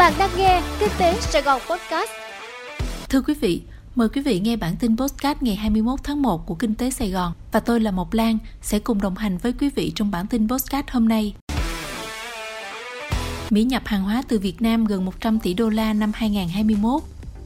Bạn đang nghe Kinh tế Sài Gòn Podcast. Thưa quý vị, mời quý vị nghe bản tin podcast ngày 21 tháng 1 của Kinh tế Sài Gòn và tôi là Mộc Lan sẽ cùng đồng hành với quý vị trong bản tin podcast hôm nay. Mỹ nhập hàng hóa từ Việt Nam gần 100 tỷ đô la năm 2021.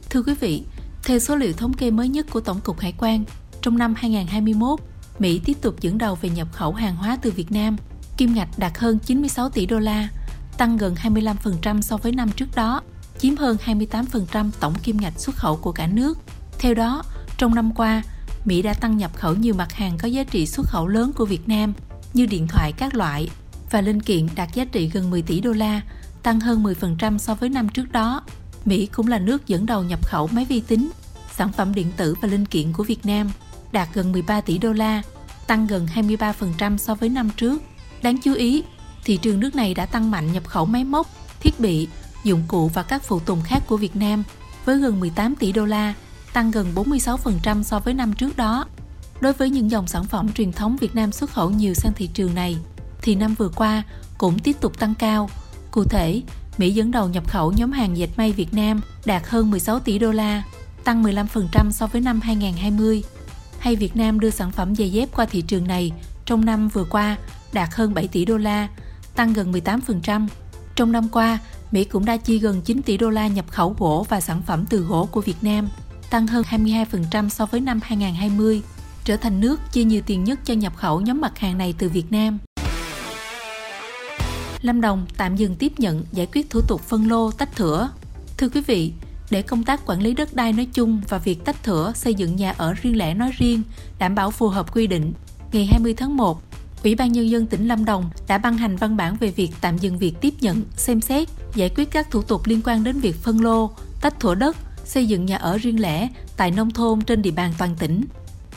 Thưa quý vị, theo số liệu thống kê mới nhất của Tổng cục Hải quan, trong năm 2021, Mỹ tiếp tục dẫn đầu về nhập khẩu hàng hóa từ Việt Nam, kim ngạch đạt hơn 96 tỷ đô la, tăng gần 25% so với năm trước đó, chiếm hơn 28% tổng kim ngạch xuất khẩu của cả nước. Theo đó, trong năm qua, Mỹ đã tăng nhập khẩu nhiều mặt hàng có giá trị xuất khẩu lớn của Việt Nam như điện thoại các loại và linh kiện đạt giá trị gần 10 tỷ đô la, tăng hơn 10% so với năm trước đó. Mỹ cũng là nước dẫn đầu nhập khẩu máy vi tính, sản phẩm điện tử và linh kiện của Việt Nam, đạt gần 13 tỷ đô la, tăng gần 23% so với năm trước. Đáng chú ý, thị trường nước này đã tăng mạnh nhập khẩu máy móc, thiết bị, dụng cụ và các phụ tùng khác của Việt Nam với gần 18 tỷ đô la, tăng gần 46% so với năm trước đó. Đối với những dòng sản phẩm truyền thống Việt Nam xuất khẩu nhiều sang thị trường này, thì năm vừa qua cũng tiếp tục tăng cao. Cụ thể, Mỹ dẫn đầu nhập khẩu nhóm hàng dệt may Việt Nam đạt hơn 16 tỷ đô la, tăng 15% so với năm 2020. Hay Việt Nam đưa sản phẩm giày dép qua thị trường này trong năm vừa qua đạt hơn 7 tỷ đô la, tăng gần 18%. Trong năm qua, Mỹ cũng đã chi gần 9 tỷ đô la nhập khẩu gỗ và sản phẩm từ gỗ của Việt Nam, tăng hơn 22% so với năm 2020, trở thành nước chi nhiều tiền nhất cho nhập khẩu nhóm mặt hàng này từ Việt Nam. Lâm Đồng tạm dừng tiếp nhận giải quyết thủ tục phân lô tách thửa. Thưa quý vị, để công tác quản lý đất đai nói chung và việc tách thửa xây dựng nhà ở riêng lẻ nói riêng đảm bảo phù hợp quy định, ngày 20 tháng 1, Ủy ban Nhân dân tỉnh Lâm Đồng đã ban hành văn bản về việc tạm dừng việc tiếp nhận, xem xét, giải quyết các thủ tục liên quan đến việc phân lô, tách thửa đất, xây dựng nhà ở riêng lẻ tại nông thôn trên địa bàn toàn tỉnh.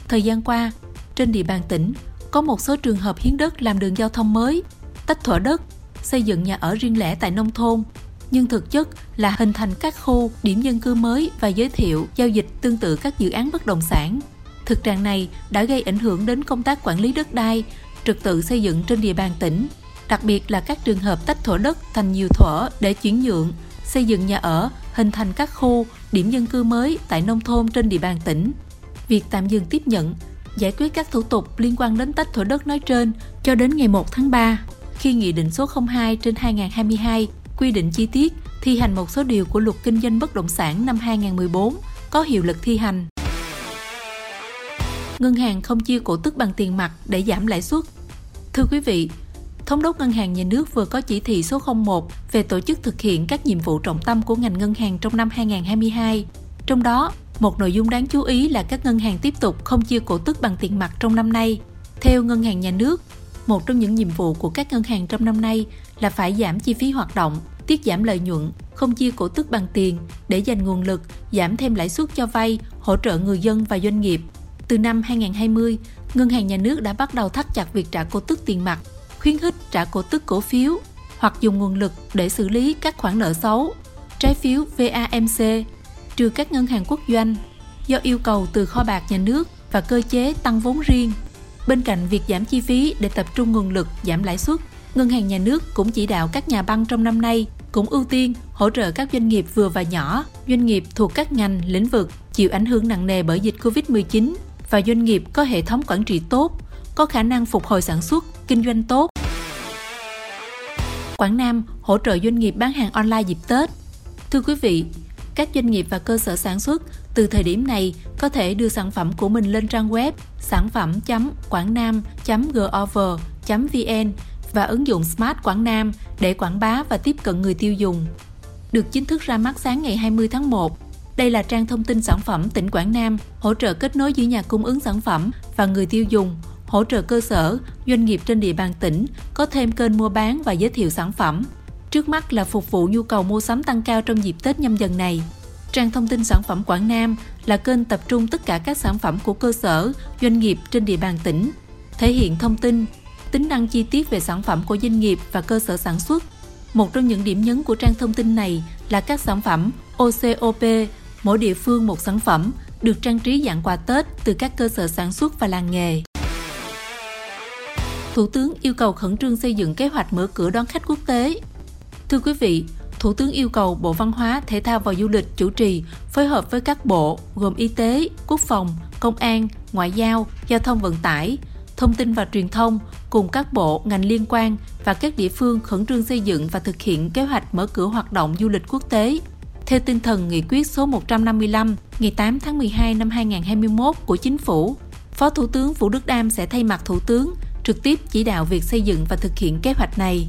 Thời gian qua, trên địa bàn tỉnh có một số trường hợp hiến đất làm đường giao thông mới, tách thửa đất, xây dựng nhà ở riêng lẻ tại nông thôn, nhưng thực chất là hình thành các khu, điểm dân cư mới và giới thiệu giao dịch tương tự các dự án bất động sản. Thực trạng này đã gây ảnh hưởng đến công tác quản lý đất đai, trật tự xây dựng trên địa bàn tỉnh, đặc biệt là các trường hợp tách thửa đất thành nhiều thửa để chuyển nhượng, xây dựng nhà ở, hình thành các khu, điểm dân cư mới tại nông thôn trên địa bàn tỉnh. Việc tạm dừng tiếp nhận, giải quyết các thủ tục liên quan đến tách thửa đất nói trên cho đến ngày 1 tháng 3, khi Nghị định số 02 trên 2022 quy định chi tiết thi hành một số điều của luật kinh doanh bất động sản năm 2014 có hiệu lực thi hành. Ngân hàng không chia cổ tức bằng tiền mặt để giảm lãi suất. Thưa quý vị, Thống đốc Ngân hàng Nhà nước vừa có chỉ thị số 01 về tổ chức thực hiện các nhiệm vụ trọng tâm của ngành ngân hàng trong năm 2022. Trong đó, một nội dung đáng chú ý là các ngân hàng tiếp tục không chia cổ tức bằng tiền mặt trong năm nay. Theo Ngân hàng Nhà nước, một trong những nhiệm vụ của các ngân hàng trong năm nay là phải giảm chi phí hoạt động, tiết giảm lợi nhuận, không chia cổ tức bằng tiền để dành nguồn lực, giảm thêm lãi suất cho vay, hỗ trợ người dân và doanh nghiệp. Từ năm 2020, Ngân hàng Nhà nước đã bắt đầu thắt chặt việc trả cổ tức tiền mặt, khuyến khích trả cổ tức cổ phiếu hoặc dùng nguồn lực để xử lý các khoản nợ xấu, trái phiếu VAMC, trừ các ngân hàng quốc doanh do yêu cầu từ kho bạc nhà nước và cơ chế tăng vốn riêng. Bên cạnh việc giảm chi phí để tập trung nguồn lực giảm lãi suất, Ngân hàng Nhà nước cũng chỉ đạo các nhà băng trong năm nay cũng ưu tiên hỗ trợ các doanh nghiệp vừa và nhỏ, doanh nghiệp thuộc các ngành, lĩnh vực chịu ảnh hưởng nặng nề bởi dịch Covid-19 và doanh nghiệp có hệ thống quản trị tốt, có khả năng phục hồi sản xuất, kinh doanh tốt. Quảng Nam hỗ trợ doanh nghiệp bán hàng online dịp Tết. Thưa quý vị, các doanh nghiệp và cơ sở sản xuất từ thời điểm này có thể đưa sản phẩm của mình lên trang web sản phẩm.quảng nam.gov.vn và ứng dụng Smart Quảng Nam để quảng bá và tiếp cận người tiêu dùng. Được chính thức ra mắt sáng ngày 20 tháng 1, đây là trang thông tin sản phẩm tỉnh Quảng Nam, hỗ trợ kết nối giữa nhà cung ứng sản phẩm và người tiêu dùng, hỗ trợ cơ sở, doanh nghiệp trên địa bàn tỉnh có thêm kênh mua bán và giới thiệu sản phẩm. Trước mắt là phục vụ nhu cầu mua sắm tăng cao trong dịp Tết nhâm dần này. Trang thông tin sản phẩm Quảng Nam là kênh tập trung tất cả các sản phẩm của cơ sở, doanh nghiệp trên địa bàn tỉnh, thể hiện thông tin, tính năng chi tiết về sản phẩm của doanh nghiệp và cơ sở sản xuất. Một trong những điểm nhấn của trang thông tin này là các sản phẩm OCOP, mỗi địa phương một sản phẩm, được trang trí dạng quà Tết từ các cơ sở sản xuất và làng nghề. Thủ tướng yêu cầu khẩn trương xây dựng kế hoạch mở cửa đón khách quốc tế. Thưa quý vị, Thủ tướng yêu cầu Bộ Văn hóa, Thể thao và Du lịch chủ trì phối hợp với các bộ gồm Y tế, Quốc phòng, Công an, Ngoại giao, Giao thông vận tải, Thông tin và Truyền thông cùng các bộ, ngành liên quan và các địa phương khẩn trương xây dựng và thực hiện kế hoạch mở cửa hoạt động du lịch quốc tế theo tinh thần nghị quyết số 155 ngày 8 tháng 12 năm 2021 của Chính phủ. Phó Thủ tướng Vũ Đức Đam sẽ thay mặt Thủ tướng trực tiếp chỉ đạo việc xây dựng và thực hiện kế hoạch này.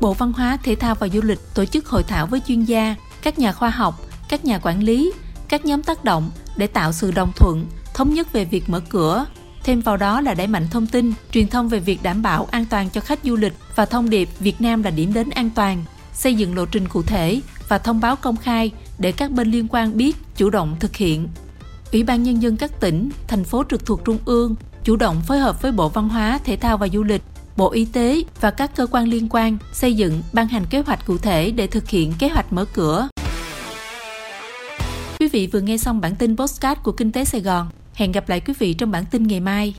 Bộ Văn hóa, Thể thao và Du lịch tổ chức hội thảo với chuyên gia, các nhà khoa học, các nhà quản lý, các nhóm tác động để tạo sự đồng thuận, thống nhất về việc mở cửa. Thêm vào đó là đẩy mạnh thông tin, truyền thông về việc đảm bảo an toàn cho khách du lịch và thông điệp Việt Nam là điểm đến an toàn, xây dựng lộ trình cụ thể và thông báo công khai để các bên liên quan biết chủ động thực hiện. Ủy ban Nhân dân các tỉnh, thành phố trực thuộc Trung ương chủ động phối hợp với Bộ Văn hóa, Thể thao và Du lịch, Bộ Y tế và các cơ quan liên quan xây dựng, ban hành kế hoạch cụ thể để thực hiện kế hoạch mở cửa. Quý vị vừa nghe xong bản tin postcard của Kinh tế Sài Gòn. Hẹn gặp lại quý vị trong bản tin ngày mai.